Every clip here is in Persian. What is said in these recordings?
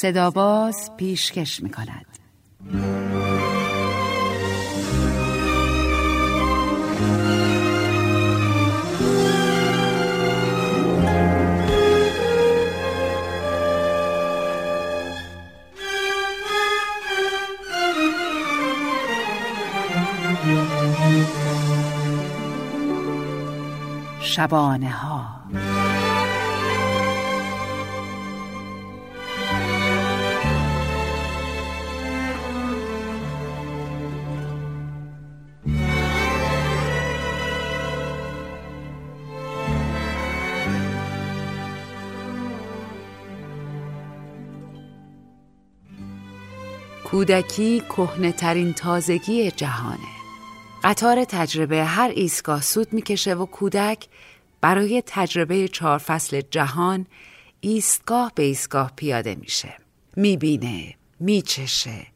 صداباز پیشکش می کند. شبانه ها کودکی کهنه ترین تازگی جهانه. قطار تجربه هر ایستگاه سود می‌کشه و کودک برای تجربه چهار فصل جهان ایستگاه به ایستگاه پیاده میشه. می‌بینه میچشه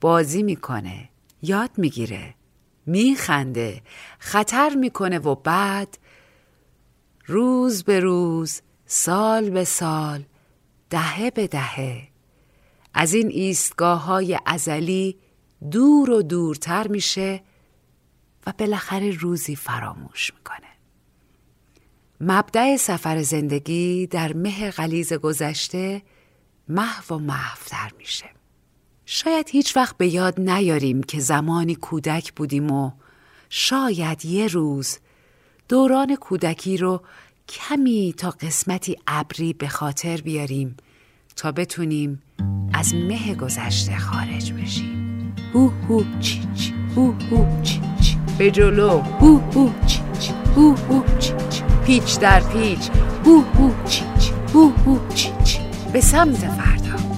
بازی می‌کنه یاد می‌گیره میخنده خطر می‌کنه و بعد روز به روز سال به سال دهه به دهه از این ایستگاه های ازلی دور و دورتر میشه و بالاخره روزی فراموش می‌کنه. مبدع سفر زندگی در مه غلیز گذشته محو و محفتر میشه. شاید هیچ وقت به یاد نیاریم که زمانی کودک بودیم و شاید یه روز دوران کودکی رو کمی تا قسمتی ابری به خاطر بیاریم تا بتونیم از مه گذشته خارج بشیم. هو هو چی چی هو هو چی چی. به جلو. هو هو چی چی هو هو چی چی. پیچ در پیچ. هو هو چی چی هو هو چی چی. به سمت فردا.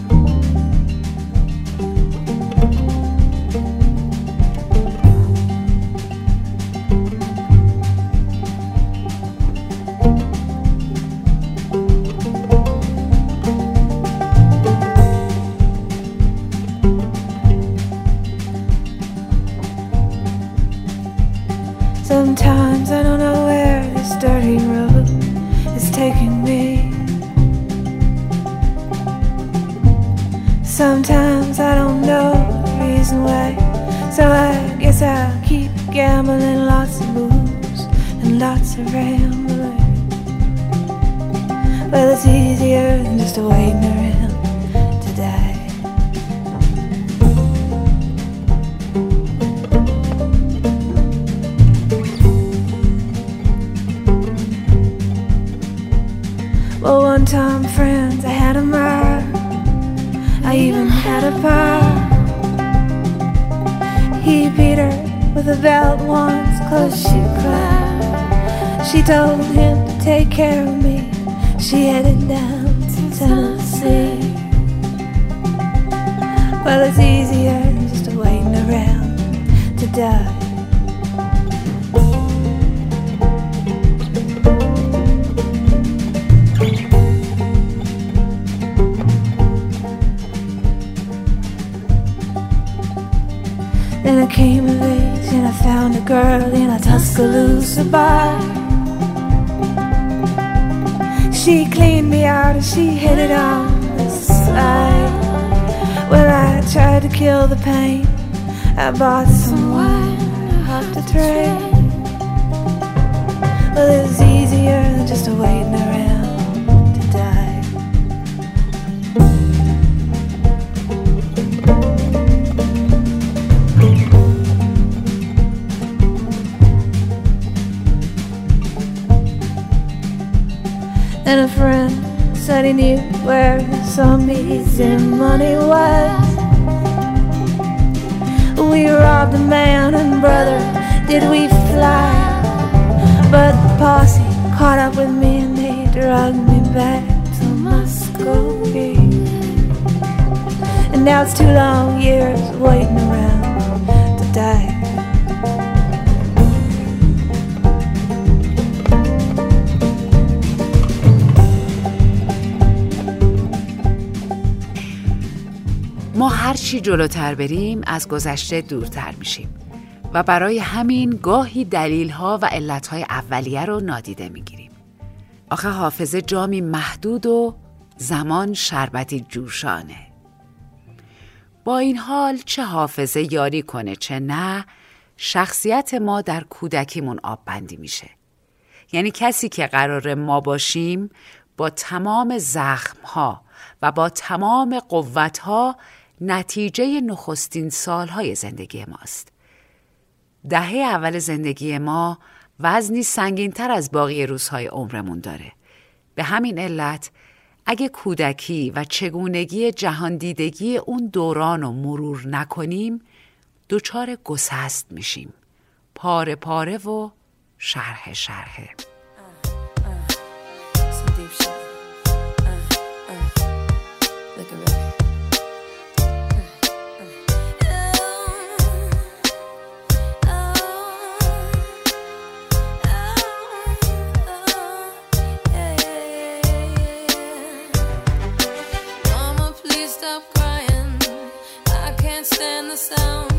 I bought some wine off the train. Well, it's easier than just waiting around to die. And a friend said he knew where some easy money was. Now two long years waiting around to die. ما هر چی جلوتر بریم از گذشته دورتر میشیم و برای همین گاهی دلیلها و علتهای اولیه رو نادیده می‌گیریم. آخه حافظه جامی محدود و زمان شربتی جوشانه. با این حال چه حافظه یاری کنه چه نه شخصیت ما در کودکیمون آب بندی میشه یعنی کسی که قرار ما باشیم با تمام زخم ها و با تمام قوت ها نتیجه نخستین سالهای زندگی ماست. دهه اول زندگی ما وزنی سنگین تر از باقی روزهای عمرمون داره. به همین علت اگه کودکی و چگونگی جهاندیدگی اون دوران رو مرور نکنیم دچار گسست میشیم. پاره پاره و شرح شرحه. coração.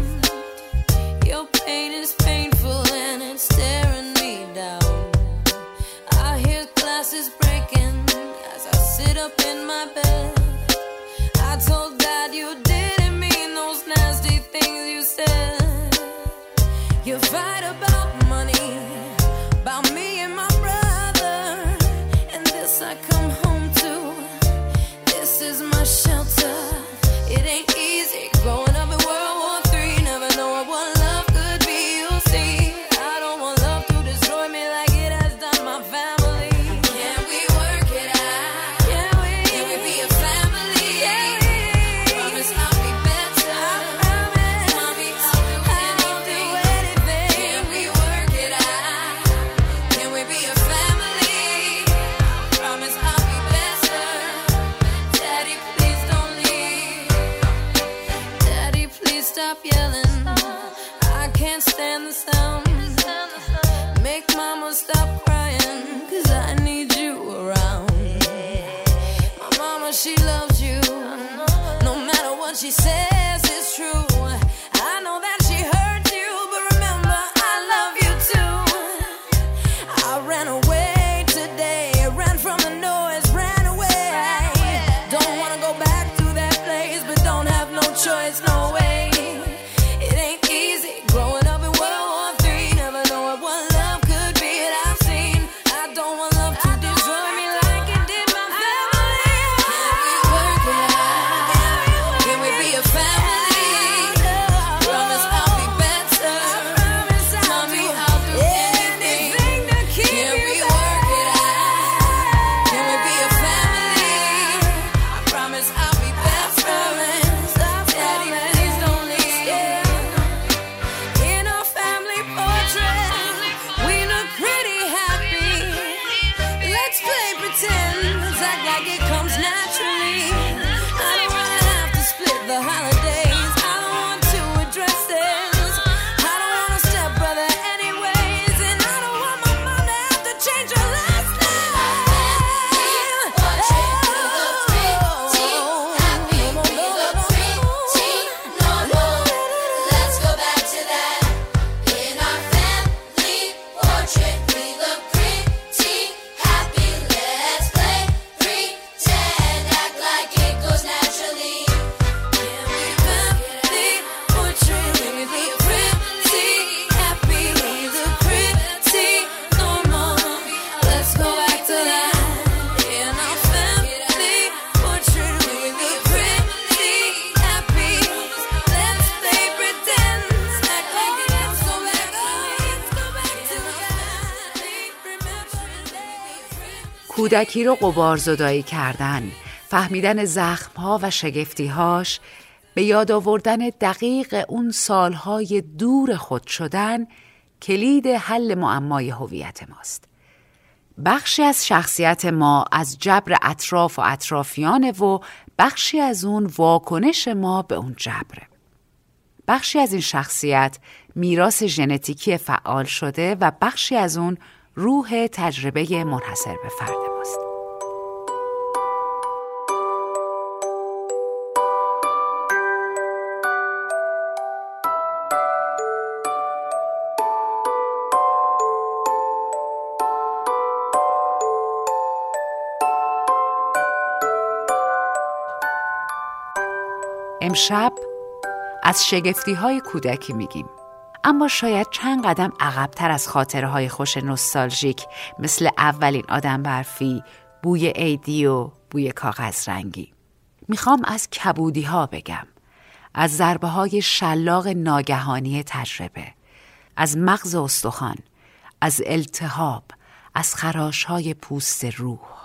کودکی رو قبار زدایی کردن. فهمیدن زخمها و شگفتیهاش به یاد آوردن دقیق اون سالهای دور خود شدن کلید حل معمای هویت ماست. بخشی از شخصیت ما از جبر اطراف و اطرافیانه و بخشی از اون واکنش ما به اون جبره بخشی از این شخصیت میراث ژنتیکی فعال شده و بخشی از اون روح تجربه منحصر به فرد. امشب از شگفتی های کودکی میگیم اما شاید چند قدم عقبتر از خاطره های خوش نوستالژیک مثل اولین آدم برفی، بوی ایدی و بوی کاغذ رنگی. می‌خوام از کبودی ها بگم. از ضربه های شلاق ناگهانی تجربه. از مغز استخوان. از التهاب. از خراش های پوست روح.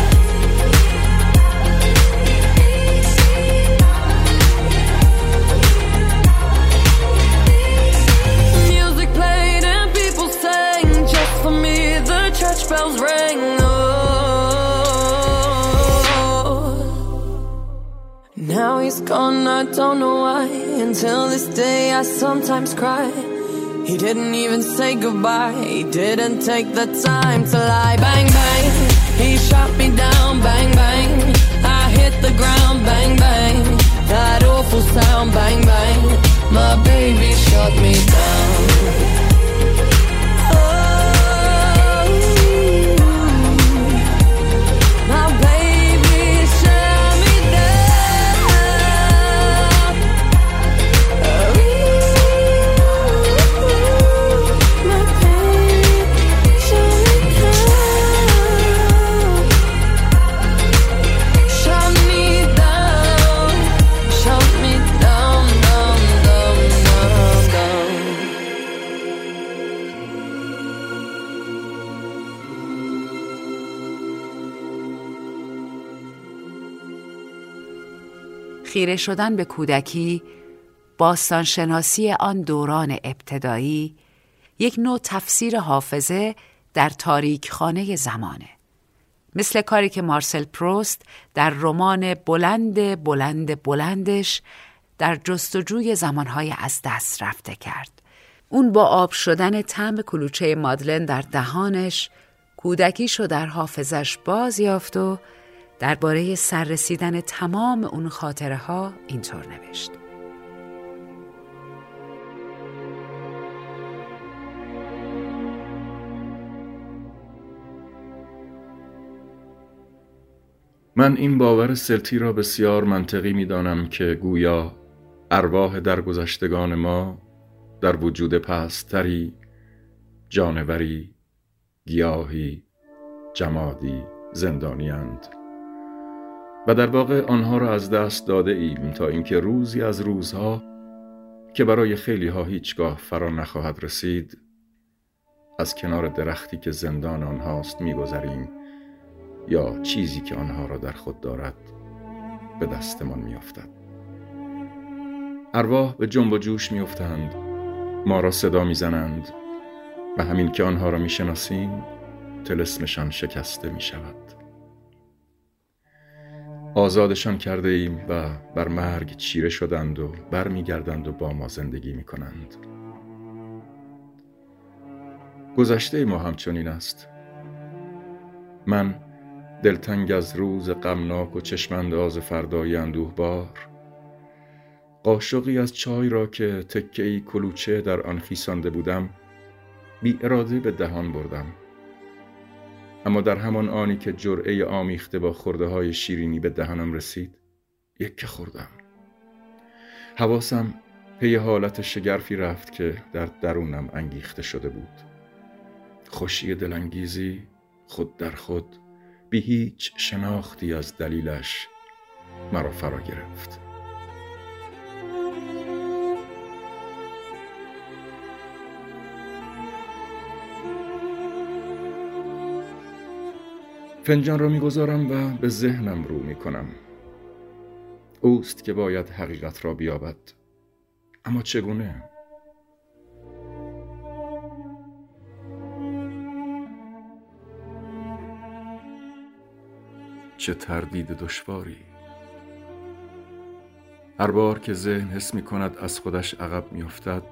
I don't know why. Until this day, I sometimes cry. He didn't even say goodbye. He didn't take the time to lie. Bang, bang. He shot me down. Bang, bang. I hit the ground. Bang, bang. That awful sound. Bang, bang. My baby shot me down. خیره شدن به کودکی باستانشناسی آن دوران ابتدایی یک نوع تفسیر حافظه در تاریک خانه زمانه. مثل کاری که مارسل پروست در رمان بلند بلند بلندش در جستجوی زمانهای از دست رفته کرد. اون با آب شدن طعم کلوچه مادلن در دهانش کودکیشو در حافظش باز یافت و درباره سررسیدن تمام اون خاطره ها اینطور نوشت. من این باور سلتی را بسیار منطقی می دانم که گویا ارواح درگذشتگان ما در وجود پستری جانوری گیاهی جمادی زندانی اند. و در واقع آنها را از دست داده ایم تا اینکه روزی از روزها که برای خیلی ها هیچگاه فرا نخواهد رسید از کنار درختی که زندان آنهاست میگذریم یا چیزی که آنها را در خود دارد به دستمان میافتد ارواح به جنب و جوش میافتند ما را صدا می‌زنند و همین که آنها را می‌شناسیم تلسمشان شکسته می شود. آزادشان کرده ایم و بر مرگ چیره شدند و برمیگردند و با ما زندگی می کنند. گذشته ما همچنین است من دلتنگ از روز غمناک و چشمانداز فردای اندوهبار قاشقی از چای را که تکه کلوچه در آن خیسانده بودم بی اراده به دهان بردم اما در همان آنی که جرعه آمیخته با خورده های شیرینی به دهنم رسید یک که خوردم. حواسم پی حالت شگرفی رفت که در درونم انگیخته شده بود. خوشی دلانگیزی خود در خود بی هیچ شناختی از دلیلش مرا فرا گرفت. فنجان را می‌گذارم و به ذهنم رو می‌کنم. اوست که باید حقیقت را بیابد. اما چگونه؟ چه تردید دشواری. هر بار که ذهن حس می کند از خودش عقب می افتد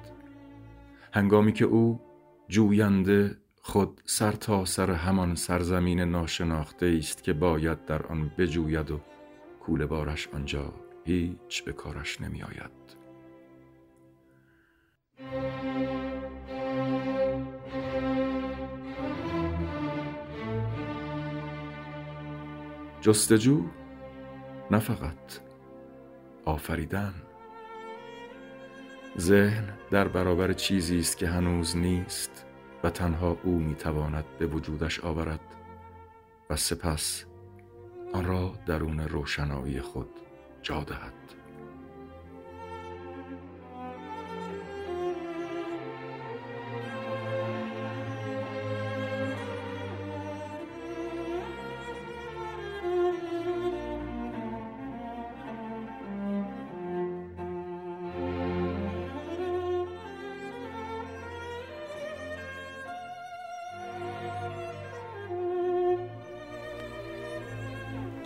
هنگامی که او جوینده خود سر تا سر همان سرزمین ناشناخته است که باید در آن بجوید و کوله بارش آنجا هیچ به کارش نمی آید. جستجو نه فقط آفریدن. ذهن در برابر چیزی است که هنوز نیست. و تنها او می‌تواند به وجودش آورد و سپس آن را درون روشنایی خود جا دهد.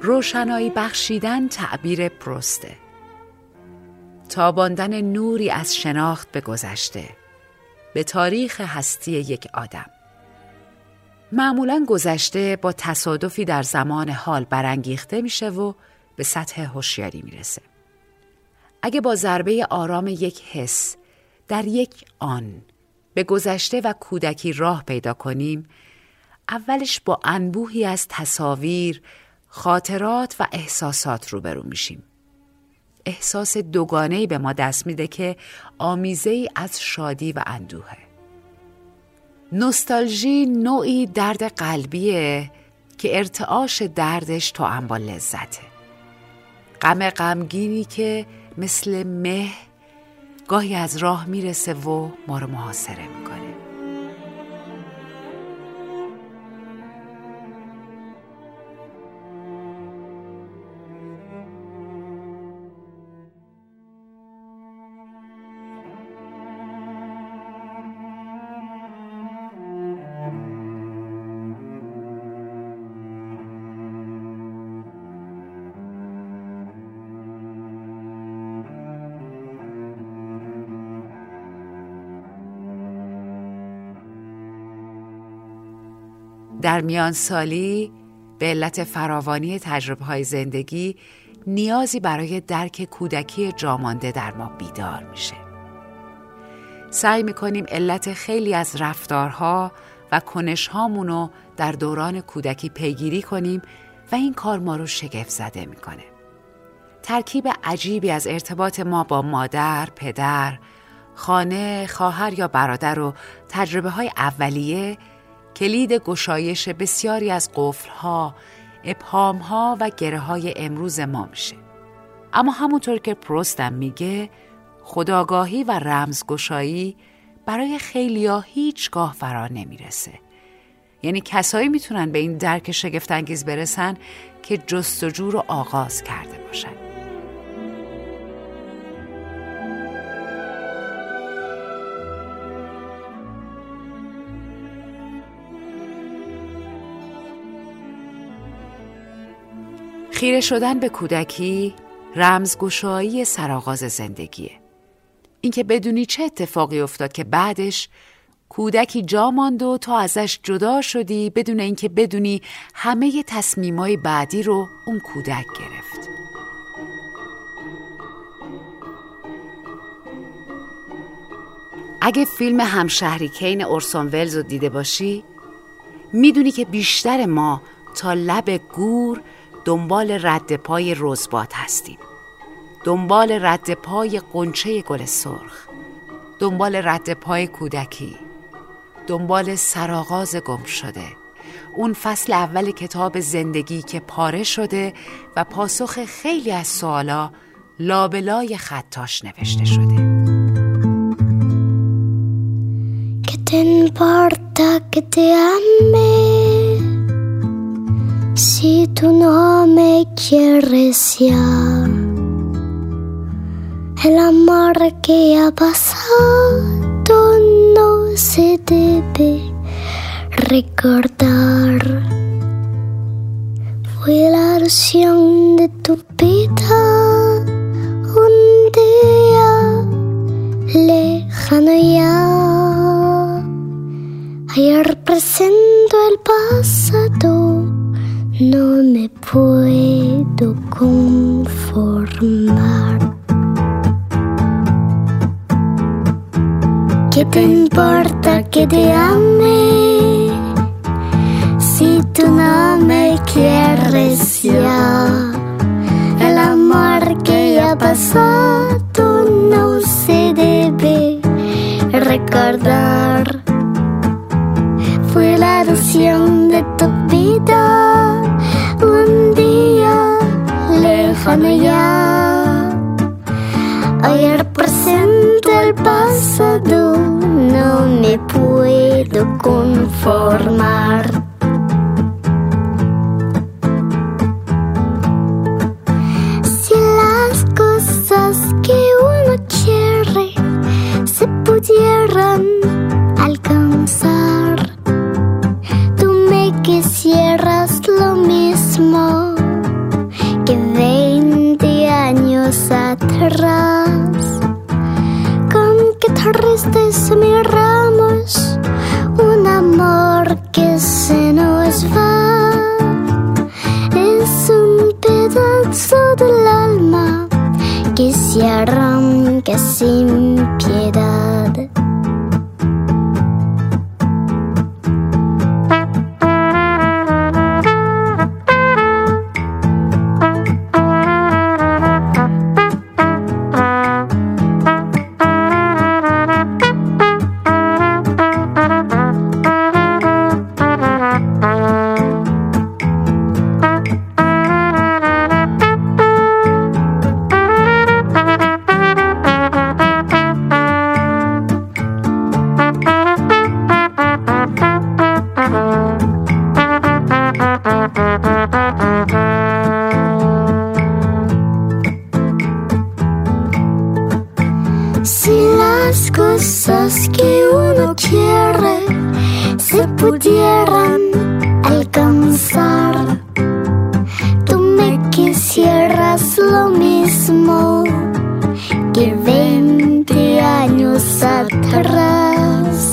روشنایی بخشیدن تعبیر پرسته. تاباندن نوری از شناخت به گذشته به تاریخ هستی یک آدم. معمولا گذشته با تصادفی در زمان حال برانگیخته میشه و به سطح هوشیاری می‌رسه. اگه با ضربه آرام یک حس در یک آن به گذشته و کودکی راه پیدا کنیم اولش با انبوهی از تصاویر خاطرات و احساسات روبرو میشیم. احساس دوگانه‌ای به ما دست میده که آمیزه ای از شادی و اندوهه. نوستالژی نوعی درد قلبیه که ارتعاش دردش تو با لذته. غم غمگینی که مثل مه گاهی از راه می‌رسه و ما رو محاصره می‌کنه. در میان سالی به علت فراوانی تجربه های زندگی نیازی برای درک کودکی جامانده در ما بیدار میشه. سعی می‌کنیم علت خیلی از رفتارها و کنشهامون رو در دوران کودکی پیگیری کنیم و این کار ما رو شگفت زده می‌کنه. ترکیب عجیبی از ارتباط ما با مادر، پدر، خانه، خواهر یا برادر و تجربه های اولیه کلید گشایش بسیاری از قفلها، ابهامها و گره های امروز ما میشه. اما همونطور که پروستم میگه خداگاهی و رمزگشایی برای خیلیا هیچگاه فرا نمی‌رسه. یعنی کسایی می‌تونن به این درک شگفتانگیز برسن که جستجو رو آغاز کرده باشن. خیره شدن به کودکی رمزگشایی سرآغاز زندگیه. اینکه بدونی چه اتفاقی افتاد که بعدش کودکی جا ماند و تا ازش جدا شدی بدون اینکه بدونی همه تصمیمای بعدی رو اون کودک گرفت. اگه فیلم همشهری کین اورسون ولز رو دیده باشی می‌دونی که بیشتر ما تا لب گور دنبال رد پای رزبات هستیم. دنبال رد پای قنچه گل سرخ. دنبال رد پای کودکی. دنبال سرآغاز گم شده. اون فصل اول کتاب زندگی که پاره شده و پاسخ خیلی از سوالا لابلای خطاش نوشته شده. Que te que te Si tú no me quieres ya, el amor que ha pasado no se debe recordar. Fue la ilusión de tu vida un día lejano ya. Ayer presento el pasado no me puedo conformar. ¿Qué te importa que te ame si tú no me quieres ya? El amor que ya pasado no se debe recordar. Fue la ilusión de tu vida ya. Ayer presente el pasado no me puedo conformar. Si las cosas que uno quiere se pudieran alcanzar, quiere se pudieran alcanzar, tú me quisieras lo mismo que 20 años atrás.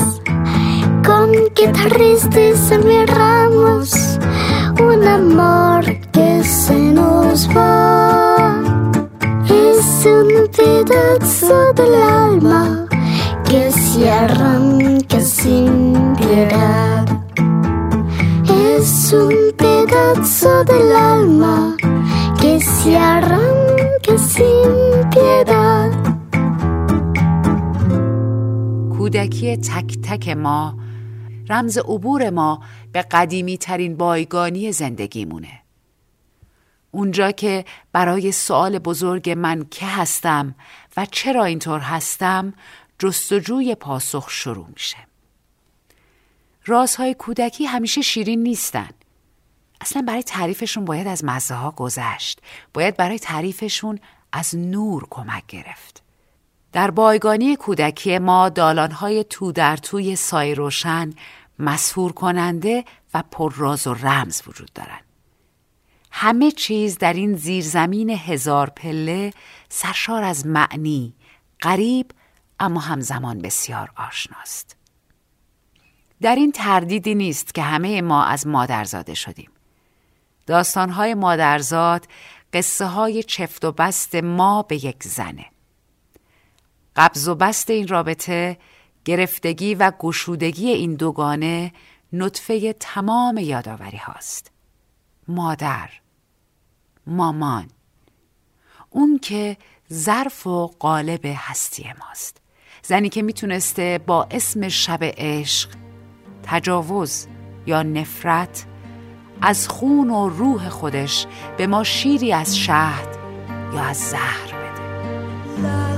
Con qué tristeza miramos un amor que se nos va. Es un pedazo del alma que arranca sin piedad. Es un pedazo del alma que se arranca sin piedad. کودکی تک تک ما رمز عبور ما به قدیمی ترین بایگانی زندگیمونه. اونجا که برای سوال بزرگ من که هستم و چرا اینطور هستم جستجوی پاسخ شروع میشه. رازهای کودکی همیشه شیرین نیستن. اصلا برای تعریفشون باید از مزه ها گذشت. باید برای تعریفشون از نور کمک گرفت. در بایگانی کودکی ما دالانهای تو در توی سای روشن مسهور کننده و پر راز و رمز وجود دارند. همه چیز در این زیرزمین هزار پله سرشار از معنی، غریب اما همزمان بسیار آشناست. در این تردیدی نیست که همه ما از مادرزاده شدیم. داستانهای مادرزاد قصه های چفت و بست ما به یک زنه. قبض و بست این رابطه گرفتگی و گشودگی این دوگانه نطفه تمام یادآوری هاست. مادر مامان اون که ظرف و قالب هستی ماست زنی که می‌تونسته با اسم شب عشق تجاوز یا نفرت از خون و روح خودش به ما شیری از شهد یا از زهر بده.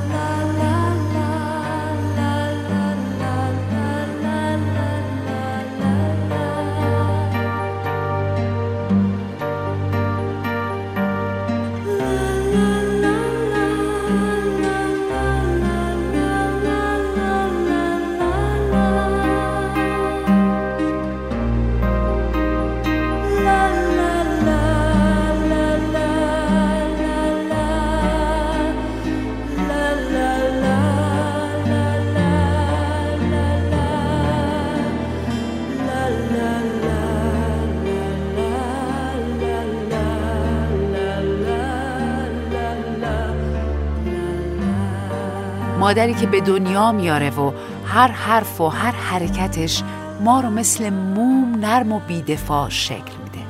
مادری که به دنیا میاره و هر حرف و هر حرکتش ما رو مثل موم نرم و بیدفاع شکل میده.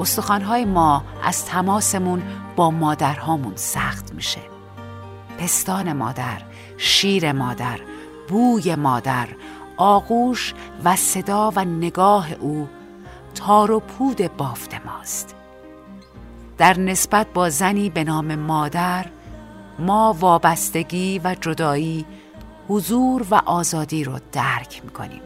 استخوانهای ما از تماسمون با مادرهامون سخت میشه. پستان مادر، شیر مادر، بوی مادر، آغوش و صدا و نگاه او تار و پود بافت ماست. در نسبت با زنی به نام مادر ما وابستگی و جدایی حضور و آزادی رو درک می‌کنیم.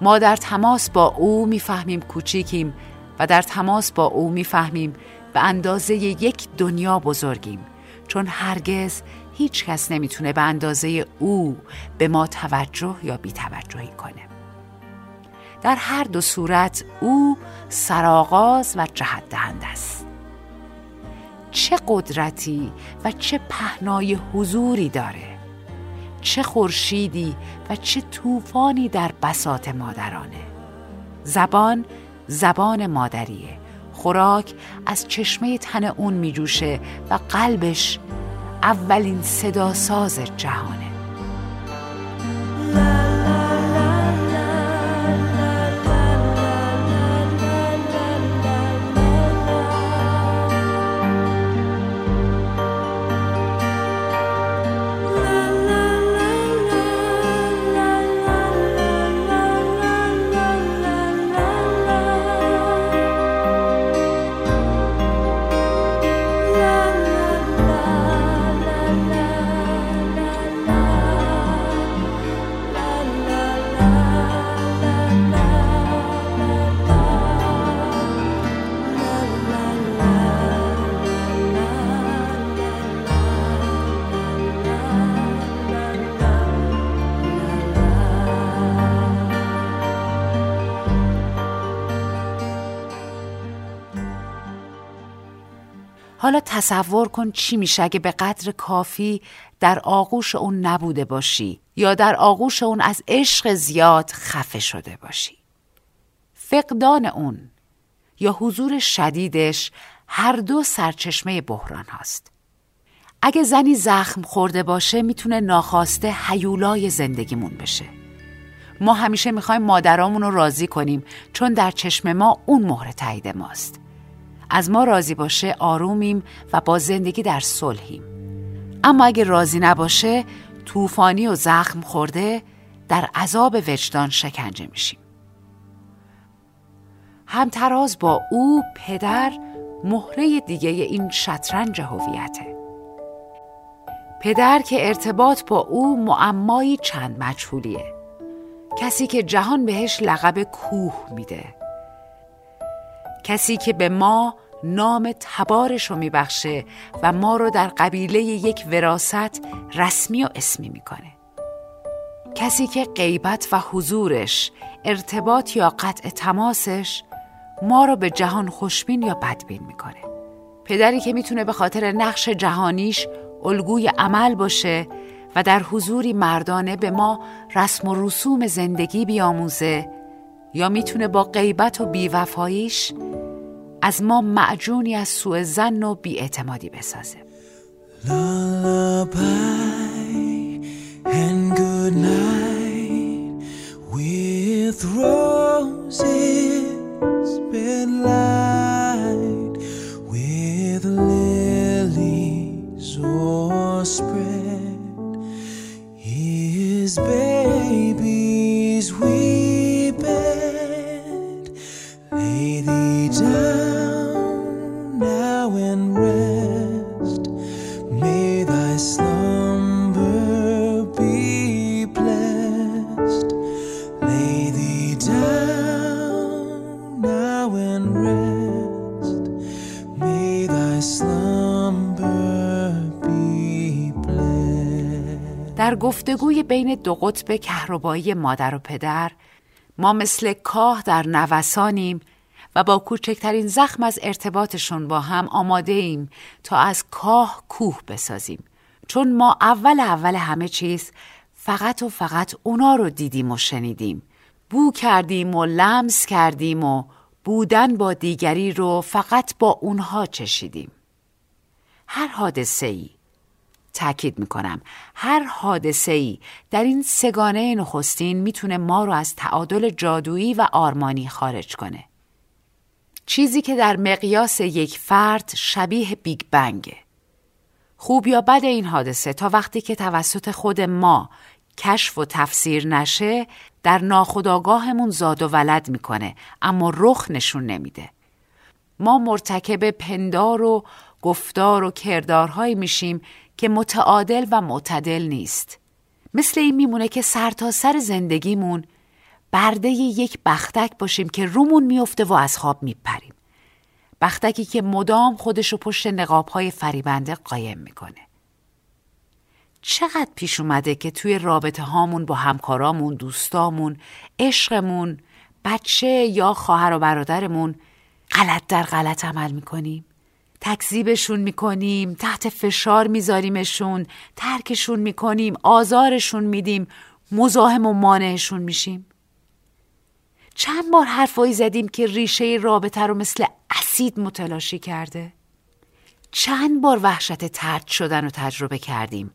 ما در تماس با او می‌فهمیم کوچیکیم و در تماس با او می‌فهمیم به اندازه یک دنیا بزرگیم. چون هرگز هیچ کس نمی‌تونه به اندازه او به ما توجه یا بیتوجهی کنه. در هر دو صورت او سرآغاز و جهت دهنده است. چه قدرتی و چه پهنای حضوری داره. چه خورشیدی و چه طوفانی در بساط مادرانه. زبان زبان مادریه. خوراک از چشمه تن اون میجوشه و قلبش اولین صدا ساز جهانه. حالا تصور کن چی میشه اگه به قدر کافی در آغوش اون نبوده باشی یا در آغوش اون از عشق زیاد خفه شده باشی. فقدان اون یا حضور شدیدش هر دو سرچشمه بحران هاست. اگه زنی زخم خورده باشه می‌تونه ناخواسته حیولای زندگیمون بشه. ما همیشه می‌خوایم مادرامون رو راضی کنیم چون در چشم ما اون مهر تایید ماست. از ما راضی باشه آرومیم و با زندگی در صلحیم. اما اگه راضی نباشه طوفانی و زخم خورده در عذاب وجدان شکنجه میشیم. همتراز با او پدر مهره دیگه این شطرنج هویته. پدر که ارتباط با او معمایی چند مجهولیه. کسی که جهان بهش لقب کوه میده. کسی که به ما نام تبارش رو میبخشه و ما رو در قبیله یک وراست رسمی و اسمی می‌کنه. کسی که غیبت و حضورش ارتباط یا قطع تماسش ما رو به جهان خوشبین یا بدبین می‌کنه. پدری که می‌تونه به خاطر نقش جهانیش الگوی عمل باشه و در حضوری مردانه به ما رسم و رسوم زندگی بیاموزه یا می‌تونه با غیبت و بیوفاییش از ما معجونی از سوء زن و بیاعتمادی بسازه. در گفتگوی بین دو قطب کهربایی مادر و پدر ما مثل کاه در نوسانیم و با کوچکترین زخم از ارتباطشون با هم آماده ایم تا از کاه کوه بسازیم. چون ما اول اول همه چیز فقط و فقط اونا رو دیدیم و شنیدیم. بو کردیم و لمس کردیم و بودن با دیگری رو فقط با اونها چشیدیم. هر حادثه ای تاکید می‌کنم. هر حادثه ای در این سگانه نخستین می‌تونه ما رو از تعادل جادویی و آرمانی خارج کنه. چیزی که در مقیاس یک فرد شبیه بیگ بنگه. خوب یا بد این حادثه تا وقتی که توسط خود ما کشف و تفسیر نشه در ناخودآگاهمون زاد و ولد می‌کنه اما رخ نشون نمیده. ما مرتکب پندار و گفتار و کردارهایی میشیم که متعادل و معتدل نیست. مثل این میمونه که سرتاسر سر زندگیمون برده یک بختک باشیم که رومون میفته و از خواب میپریم. بختکی که مدام خودش رو پشت نقابهای فریبنده قایم می‌کنه. چقدر پیش اومده که توی رابطه هامون با همکارامون، دوستامون، عشقمون، بچه یا خواهر و برادرمون غلط در غلط عمل می‌کنیم؟ تکذیبشون می‌کنیم تحت فشار میذاریمشون ترکشون می‌کنیم آزارشون میدیم مزاحم و مانعشون میشیم. چند بار حرفایی زدیم که ریشه رابطه رو مثل اسید متلاشی کرده. چند بار وحشت ترد شدن رو تجربه کردیم.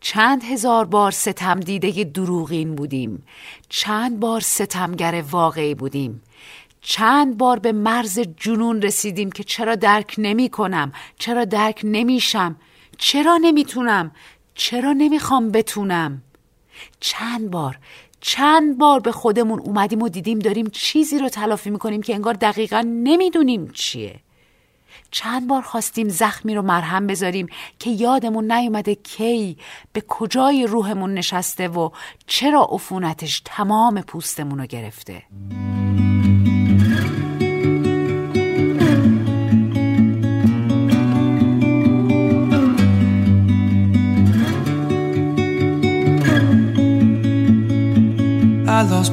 چند هزار بار ستم دیده دروغین بودیم. چند بار ستمگر واقعی بودیم. چند بار به مرز جنون رسیدیم که چرا درک نمی کنم؟ چرا درک نمیشم چرا نمی‌تونم چرا نمی‌خوام بتونم؟ چند بار چند بار به خودمون اومدیم و دیدیم داریم چیزی رو تلافی می‌کنیم که انگار دقیقا نمی‌دونیم چیه. چند بار خواستیم زخمی رو مرهم بذاریم که یادمون نیومده کی به کجای روحمون نشسته و چرا عفونتش تمام پوستمون رو گرفته.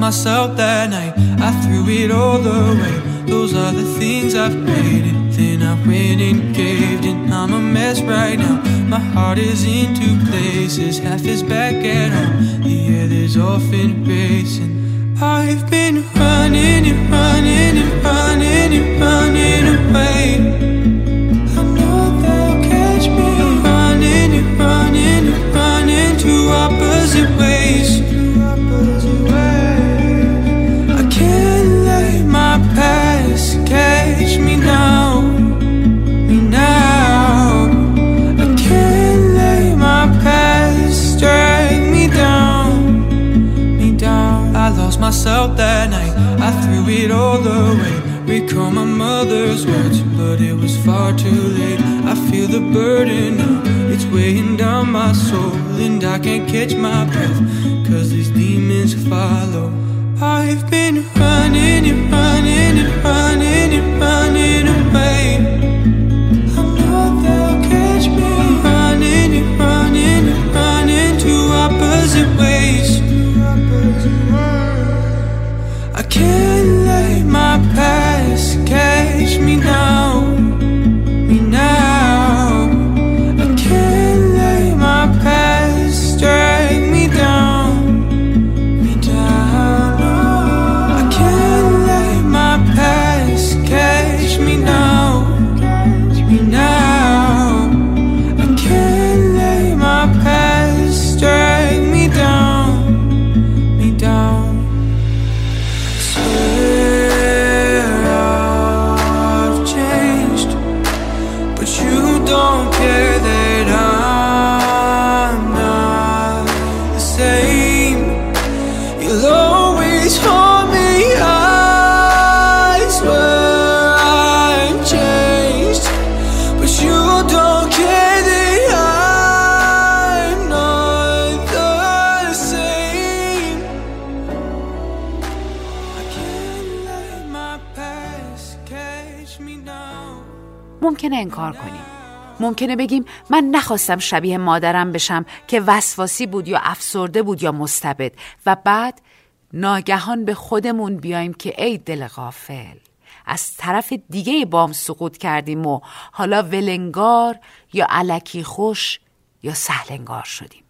Myself that night. I threw it all away. Those are the things I've created. Then I went and caved in. I'm a mess right now. My heart is in two places. Half is back at home. The other's off in racing. I've been running and running and running and running away. I know ways. myself that night. I threw it all away. Recall my mother's words, but it was far too late. I feel the burden now, it's weighing down my soul, and I can't catch my breath, cause these demons follow. I've been running ممکنه بگیم من نخواستم شبیه مادرم بشم که وسواسی بود یا افسرده بود یا مستبد و بعد ناگهان به خودمون بیایم که ای دل غافل از طرف دیگه بام سقوط کردیم و حالا ولنگار یا علکی خوش یا سهلنگار شدیم.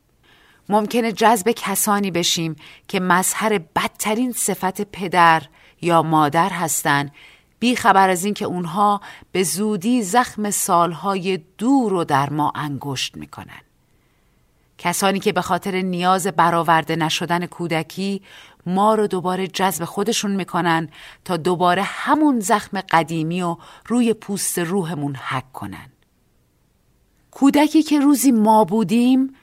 ممکنه جذب کسانی بشیم که مظهر بدترین صفت پدر یا مادر هستند بی خبر از اینکه اونها به زودی زخم سالهای دور رو در ما انگشت می‌کنن. کسانی که به خاطر نیاز برآورده نشدن کودکی ما رو دوباره جذب خودشون می‌کنن تا دوباره همون زخم قدیمی و روی پوست روحمون حک کنن. کودکی که روزی ما بودیم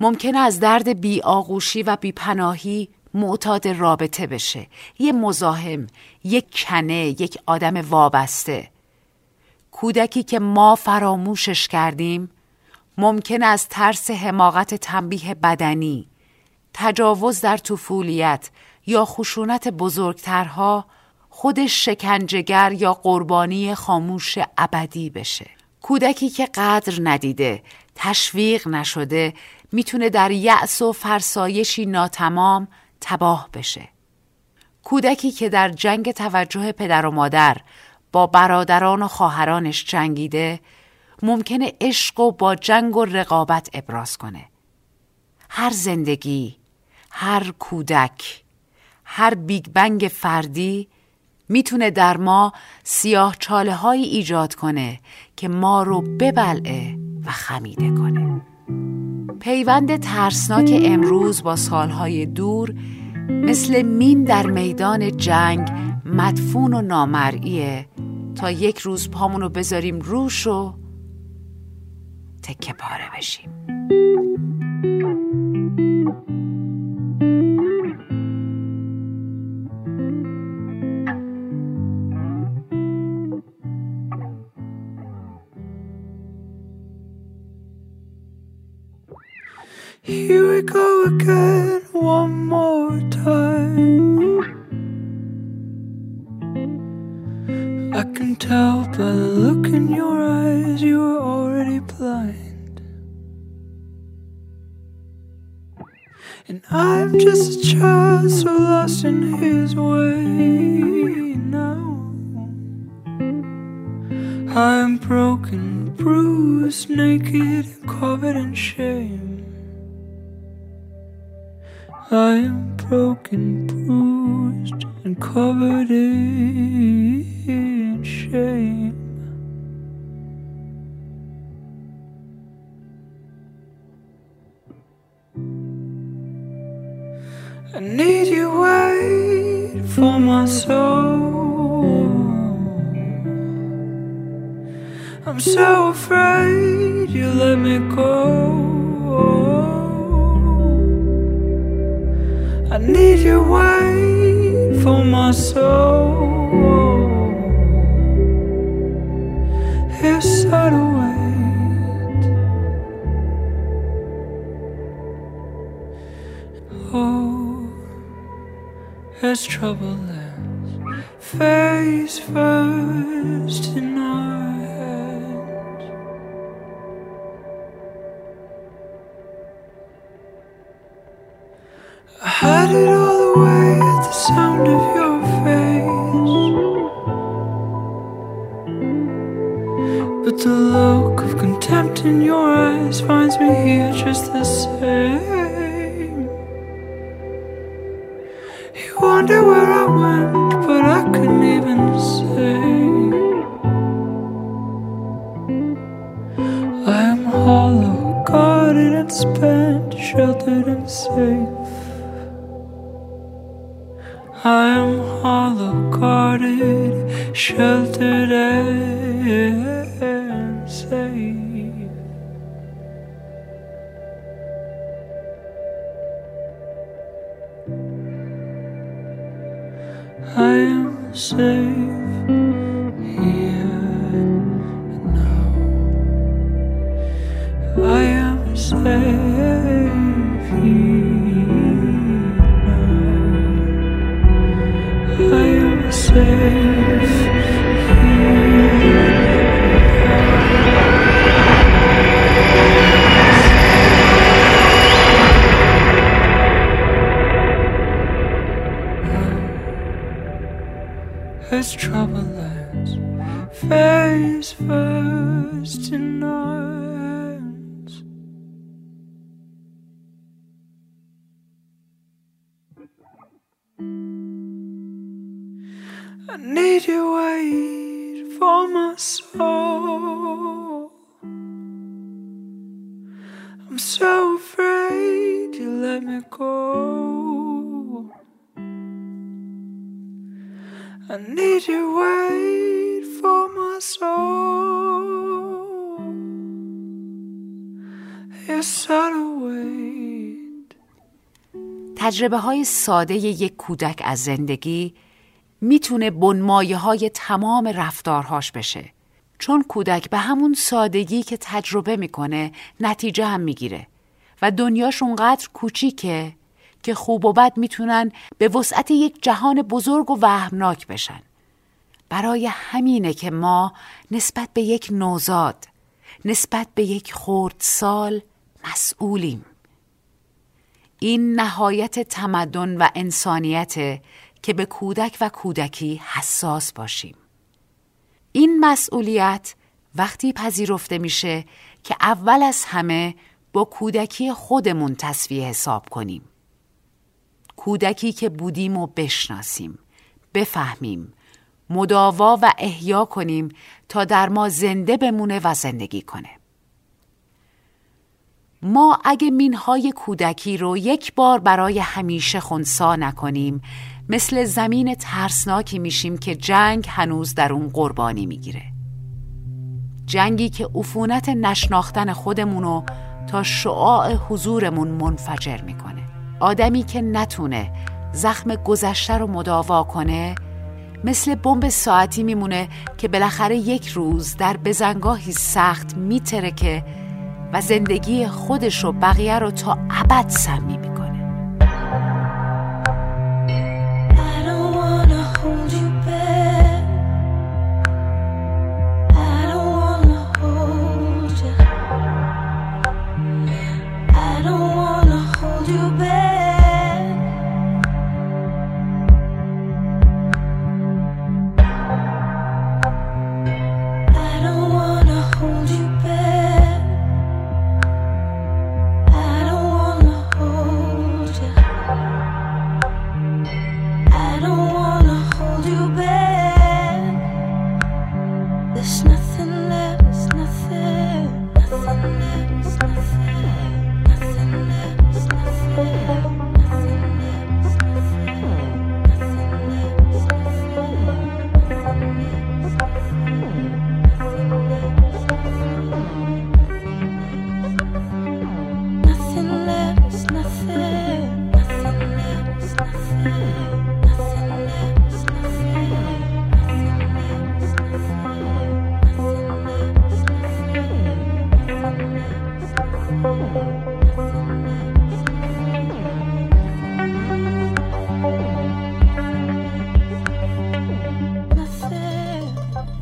ممکنه از درد بی آغوشی و بی پناهی معتاد رابطه بشه. یه مزاحم یک کنه یک آدم وابسته. کودکی که ما فراموشش کردیم ممکن از ترس حماقت تنبیه بدنی تجاوز در طفولیت یا خشونت بزرگترها خودش شکنجهگر یا قربانی خاموش ابدی بشه. کودکی که قدر ندیده تشویق نشده می‌تونه در یأس و فرسایشی ناتمام تباه بشه. کودکی که در جنگ توجه پدر و مادر با برادران و خواهرانش جنگیده ممکنه عشق و با جنگ و رقابت ابراز کنه. هر زندگی هر کودک هر بیگ بنگ فردی می‌تونه در ما سیاه چاله هایی ایجاد کنه که ما رو ببلعه و خمیده کنه. پیوند ترسناک امروز با سالهای دور مثل مین در میدان جنگ مدفون و نامرئیه تا یک روز پامونو بذاریم روش و تکه پاره بشیم. Here we go again, I had it all away at the sound of your face. But the look of contempt in your eyes finds me here just the same. You wonder where I went, but I couldn't even say. I am hollow, guarded and spent, sheltered and safe. Hollow, guarded, sheltered and wait for my soul. I'm so afraid you let me go. I need you wait for my soul. It's subtle wait. تجربه های ساده یک کودک از زندگی می‌تونه بنمایه های تمام رفتارهاش بشه. چون کودک به همون سادگی که تجربه می‌کنه نتیجه هم می‌گیره. و دنیاش اونقدر کوچیکه که خوب و بد می‌تونن به وسعت یک جهان بزرگ و وهمناک بشن. برای همینه که ما نسبت به یک نوزاد نسبت به یک خورد سال مسئولیم. این نهایت تمدن و انسانیت که به کودک و کودکی حساس باشیم. این مسئولیت وقتی پذیرفته میشه که اول از همه با کودکی خودمون تصویه حساب کنیم. کودکی که بودیم و بشناسیم بفهمیم مداوا و احیا کنیم تا در ما زنده بمونه و زندگی کنه. ما اگه مینهای کودکی رو یک بار برای همیشه خونسا نکنیم مثل زمین ترسناکی میشیم که جنگ هنوز در اون قربانی می‌گیره. جنگی که عفونت نشناختن خودمونو تا شعاع حضورمون منفجر می‌کنه. آدمی که نتونه زخم گذشته رو مداوا کنه مثل بمب ساعتی میمونه که بالاخره یک روز در بزنگاهی سخت میترکه و زندگی خودش و بقیه رو تا ابد سمی می‌کنه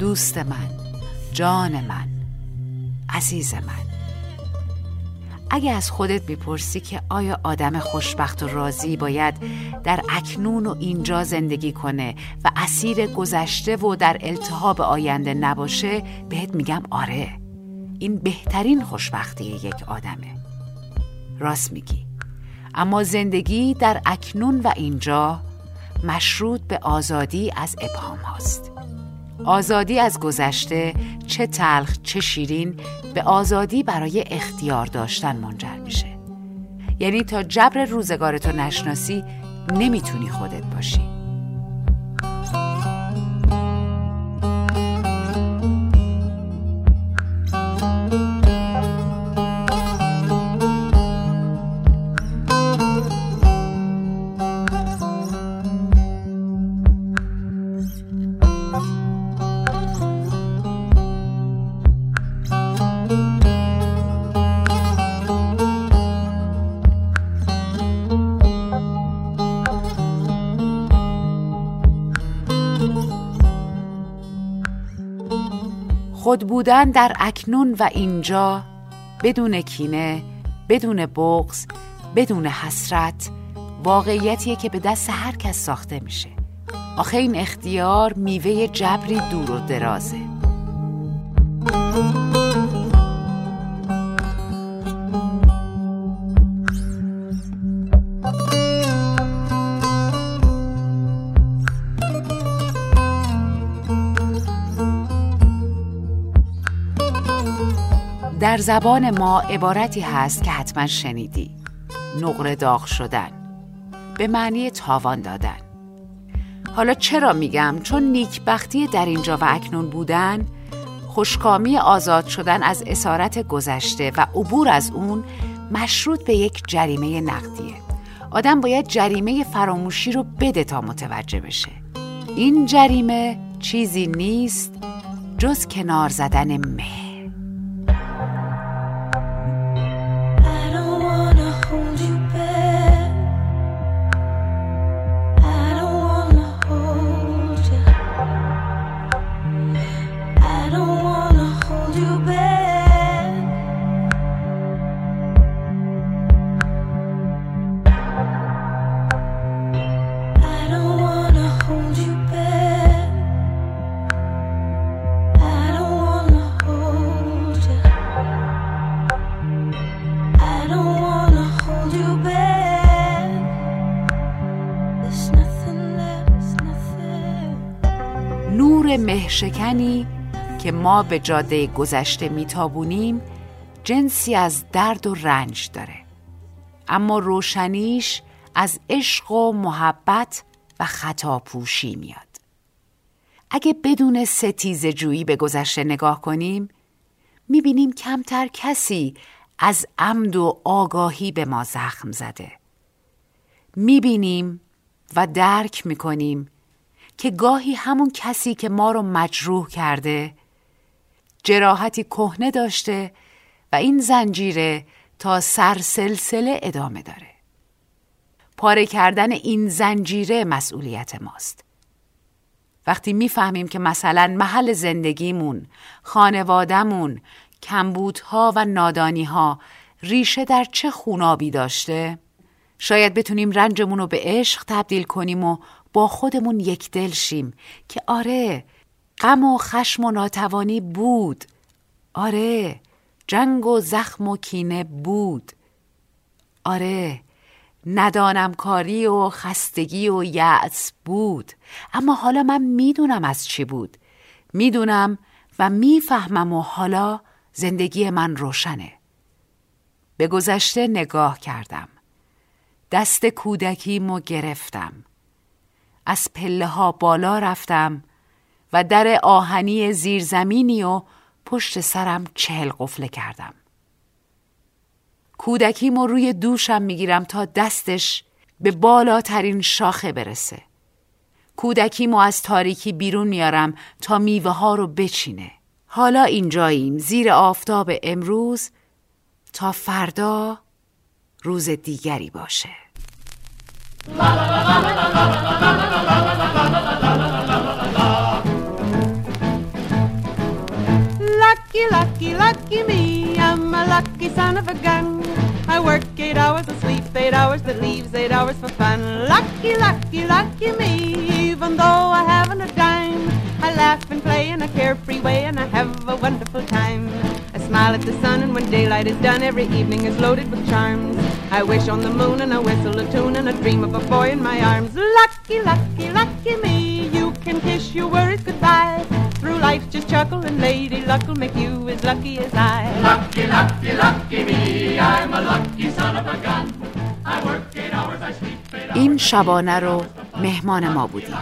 دوست من جان من عزیز من. اگه از خودت می‌پرسی که آیا آدم خوشبخت و راضی باید در اکنون و اینجا زندگی کنه و اسیر گذشته و در التهاب آینده نباشه بهت میگم آره. این بهترین خوشبختی یک آدمه. راست میگی. اما زندگی در اکنون و اینجا مشروط به آزادی از ابهام هاست. آزادی از گذشته چه تلخ چه شیرین به آزادی برای اختیار داشتن منجر میشه. یعنی تا جبر روزگارتو نشناسی نمی‌تونی خودت باشی. خود بودن در اکنون و اینجا بدون کینه بدون بغز بدون حسرت واقعیتیه که به دست هر کس ساخته میشه. آخه این اختیار میوه جبری دور و درازه. در زبان ما عبارتی هست که حتما شنیدی. نقره داغ شدن. به معنی تاوان دادن. حالا چرا میگم؟ چون نیکبختی در اینجا و اکنون بودن خوشکامی آزاد شدن از اسارت گذشته و عبور از اون مشروط به یک جریمه نقدیه. آدم باید جریمه فراموشی رو بده تا متوجه بشه. این جریمه چیزی نیست جز کنار زدن مه. که ما به جاده گذشته میتابونیم جنسی از درد و رنج داره. اما روشنیش از عشق و محبت و خطاپوشی میاد. اگه بدون ستیز جویی به گذشته نگاه کنیم می‌بینیم کمتر کسی از عمد و آگاهی به ما زخم زده. می‌بینیم و درک می‌کنیم که گاهی همون کسی که ما رو مجروح کرده جراحتی کهنه داشته و این زنجیره تا سرسلسله ادامه داره. پاره کردن این زنجیره مسئولیت ماست. وقتی می‌فهمیم که مثلا محل زندگیمون، خانوادهمون، کمبودها و نادانیها ریشه در چه خونابی داشته شاید بتونیم رنجمون رو به عشق تبدیل کنیم و با خودمون یک شیم که آره غم و خشم و ناتوانی بود. آره جنگ و زخم و کینه بود. آره ندانم کاری و خستگی و یأس بود. اما حالا من می‌دونم از چی بود. می‌دونم و می‌فهمم و حالا زندگی من روشنه. به گذشته نگاه کردم. دست کودکیمو گرفتم. از پله ها بالا رفتم و در آهنی زیرزمینی و پشت سرم چهل قفله کردم. کودکیمو روی دوشم می‌گیرم تا دستش به بالاترین شاخه برسه. کودکیمو از تاریکی بیرون میارم تا میوه ها رو بچینه. حالا اینجاییم زیر آفتاب امروز تا فردا روز دیگری باشه. Lucky, lucky, lucky me, I'm a lucky son of a gun. I work eight hours and sleep eight hours, that leaves eight hours for fun. Lucky, lucky, lucky me, even though I haven't a dime. I laugh and play in a carefree way and I have a wonderful time. I smile at the sun and when daylight is done, every evening is loaded with charms. I wish on the moon and I whistle a tune and I dream of a boy in my arms. Lucky, lucky, lucky me, you can kiss your worries goodbye. Through life just chuckle and lady luck will make you as lucky as I. Lucky, lucky, lucky me. I'm a lucky son of a gun. I work eight hours, I sleep eight hours. این شبانه رو مهمان ما بودیم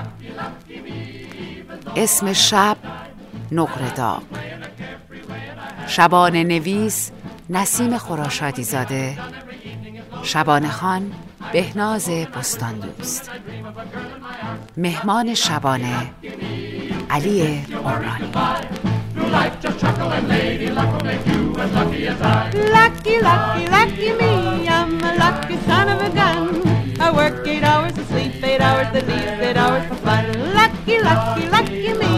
اسم شب نقره داغ شبانه نویس نسیم خراشادی زاده شبانه خان بهناز بستان دوست مهمان شبانه علی عمرانی lucky. Lucky, lucky, me, I'm a lucky son of a gun. I work eight hours and sleep eight hours, that leaves eight hours for fun. Lucky, lucky, lucky me,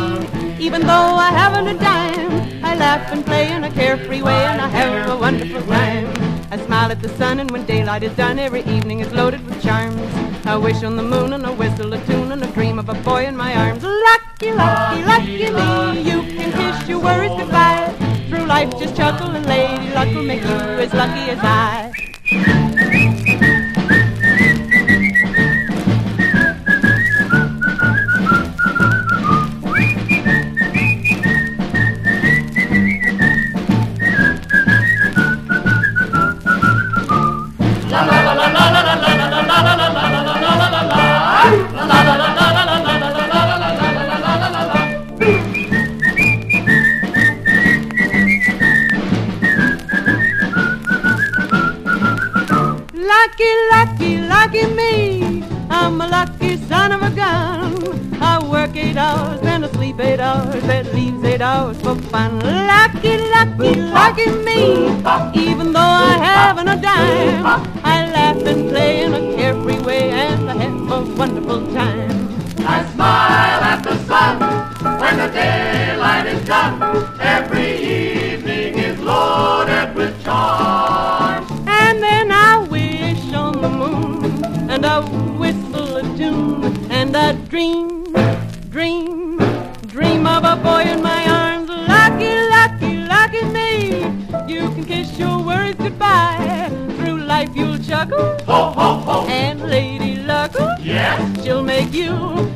even though I haven't a dime. I laugh and play in a carefree way and I have a wonderful time. I smile at the sun and when daylight is done, every evening is loaded with charms. I wish on the moon and I whistle a tune and I dream of a boy in my arms. Lucky, lucky, lucky me, you can kiss your worries goodbye. Through life just chuckle and lady luck will make you as lucky as I. of. I work eight hours and I sleep eight hours. That leaves eight hours for fun. Lucky, lucky, lucky me. Even though I haven't a dime, I laugh and play in a carefree way and I have a wonderful time. I smile Ho, ho, ho. And Lady Luck, Yeah. she'll make you